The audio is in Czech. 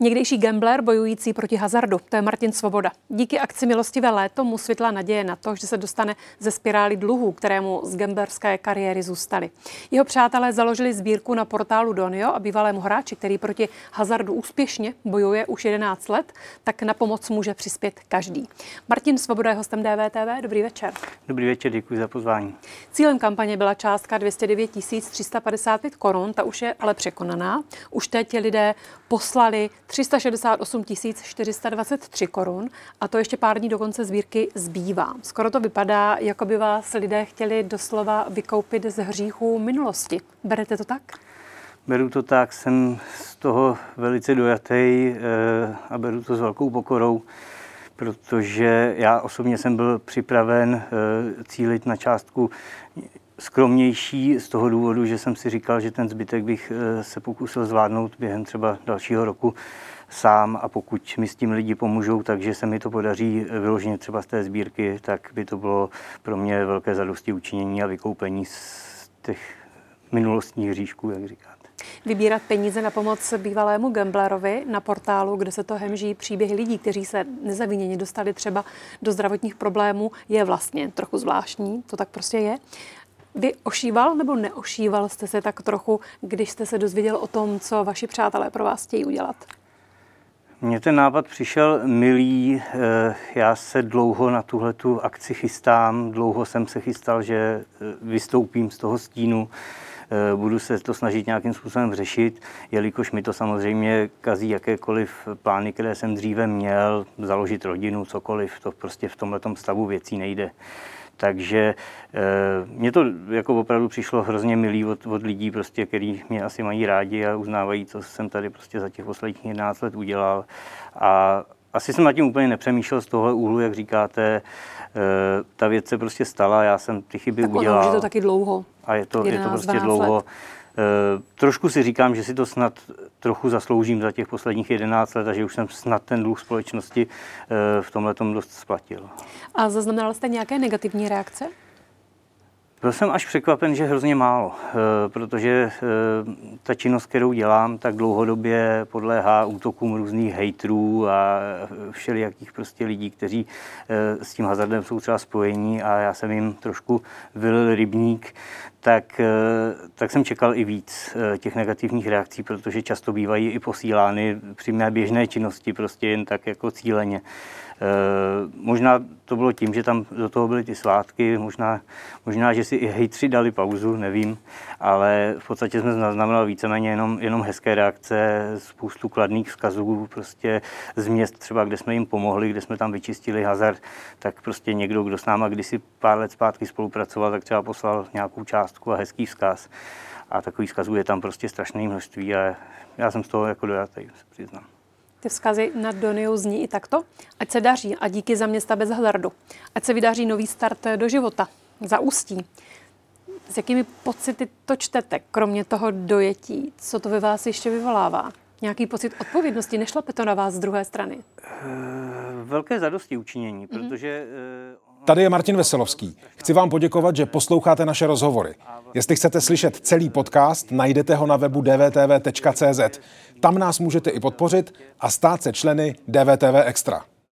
Někdejší gambler bojující proti hazardu, to je Martin Svoboda. Díky akci Milostivé léto mu světla naděje na to, že se dostane ze spirály dluhů, které mu z gamblerské kariéry zůstaly. Jeho přátelé založili sbírku na portálu Donio a bývalému hráči, který proti hazardu úspěšně bojuje už 11 let, tak na pomoc může přispět každý. Martin Svoboda je hostem DVTV. Dobrý večer. Dobrý večer, děkuji za pozvání. Cílem kampaně byla částka 209 355 korun, ta už je ale překonaná. Už teď lidé poslali 368 423 korun a to ještě pár dní do konce sbírky zbývá. Skoro to vypadá, jako by vás lidé chtěli doslova vykoupit z hříchů minulosti. Berete to tak? Beru to tak, jsem z toho velice dojatý eh, a beru to s velkou pokorou, protože já osobně jsem byl připraven eh, cílit na částku skromnější z toho důvodu, že jsem si říkal, že ten zbytek bych eh, se pokusil zvládnout během třeba dalšího roku sám a pokud mi s tím lidi pomůžou, takže se mi to podaří vyloženě třeba z té sbírky, tak by to bylo pro mě velké zadosti učinění a vykoupení z těch minulostních hříšků, jak říkáte. Vybírat peníze na pomoc bývalému gamblerovi na portálu, kde se to hemží příběhy lidí, kteří se nezaviněně dostali třeba do zdravotních problémů, je vlastně trochu zvláštní. To tak prostě je. Vy ošíval nebo neošíval jste se tak trochu, když jste se dozvěděl o tom, co vaši přátelé pro vás chtějí udělat? Mně ten nápad přišel milý. Eh, já se dlouho na tuhle tu akci chystám. Dlouho jsem se chystal, že eh, vystoupím z toho stínu. Eh, budu se to snažit nějakým způsobem řešit, jelikož mi to samozřejmě kazí jakékoliv plány, které jsem dříve měl, založit rodinu, cokoliv. To prostě v tomhle stavu věcí nejde. Takže e, mně to jako opravdu přišlo hrozně milý od, od lidí, prostě, který mě asi mají rádi a uznávají, co jsem tady prostě za těch posledních 11 let udělal. A asi jsem nad tím úplně nepřemýšlel z tohle úhlu, jak říkáte. E, ta věc se prostě stala, já jsem ty chyby tak udělal. Tak to taky dlouho. A je to, je to prostě dlouho. Let. Eh, trošku si říkám, že si to snad trochu zasloužím za těch posledních 11 let a že už jsem snad ten dluh společnosti eh, v tomhle dost splatil. A zaznamenal jste nějaké negativní reakce? Byl jsem až překvapen, že hrozně málo, eh, protože ta činnost, kterou dělám, tak dlouhodobě podléhá útokům různých hejtrů a všelijakých prostě lidí, kteří s tím hazardem jsou třeba spojení a já jsem jim trošku vylil rybník, tak, eh, tak jsem čekal i víc eh, těch negativních reakcí, protože často bývají i posílány při mé běžné činnosti, prostě jen tak jako cíleně. Eh, možná to bylo tím, že tam do toho byly ty svátky, možná, možná že si i hejtři dali pauzu, nevím, ale v podstatě jsme zaznamenali víceméně jenom, jenom hezké reakce, spoustu kladných vzkazů prostě z měst třeba, kde jsme jim pomohli, kde jsme tam vyčistili hazard, tak prostě někdo, kdo s náma kdysi pár let zpátky spolupracoval, tak třeba poslal nějakou částku a hezký vzkaz. A takových vzkazů je tam prostě strašné množství a já jsem z toho jako dojatý, se přiznám. Ty vzkazy na Doniu zní i takto. Ať se daří a díky za města bez hazardu. Ať se vydaří nový start do života. Za ústí. S jakými pocity to čtete, kromě toho dojetí? Co to ve vás ještě vyvolává? Nějaký pocit odpovědnosti? Nešlape to na vás z druhé strany? E, velké zadosti učinění, mm-hmm. protože... Tady je Martin Veselovský. Chci vám poděkovat, že posloucháte naše rozhovory. Jestli chcete slyšet celý podcast, najdete ho na webu dvtv.cz. Tam nás můžete i podpořit a stát se členy DVTV Extra.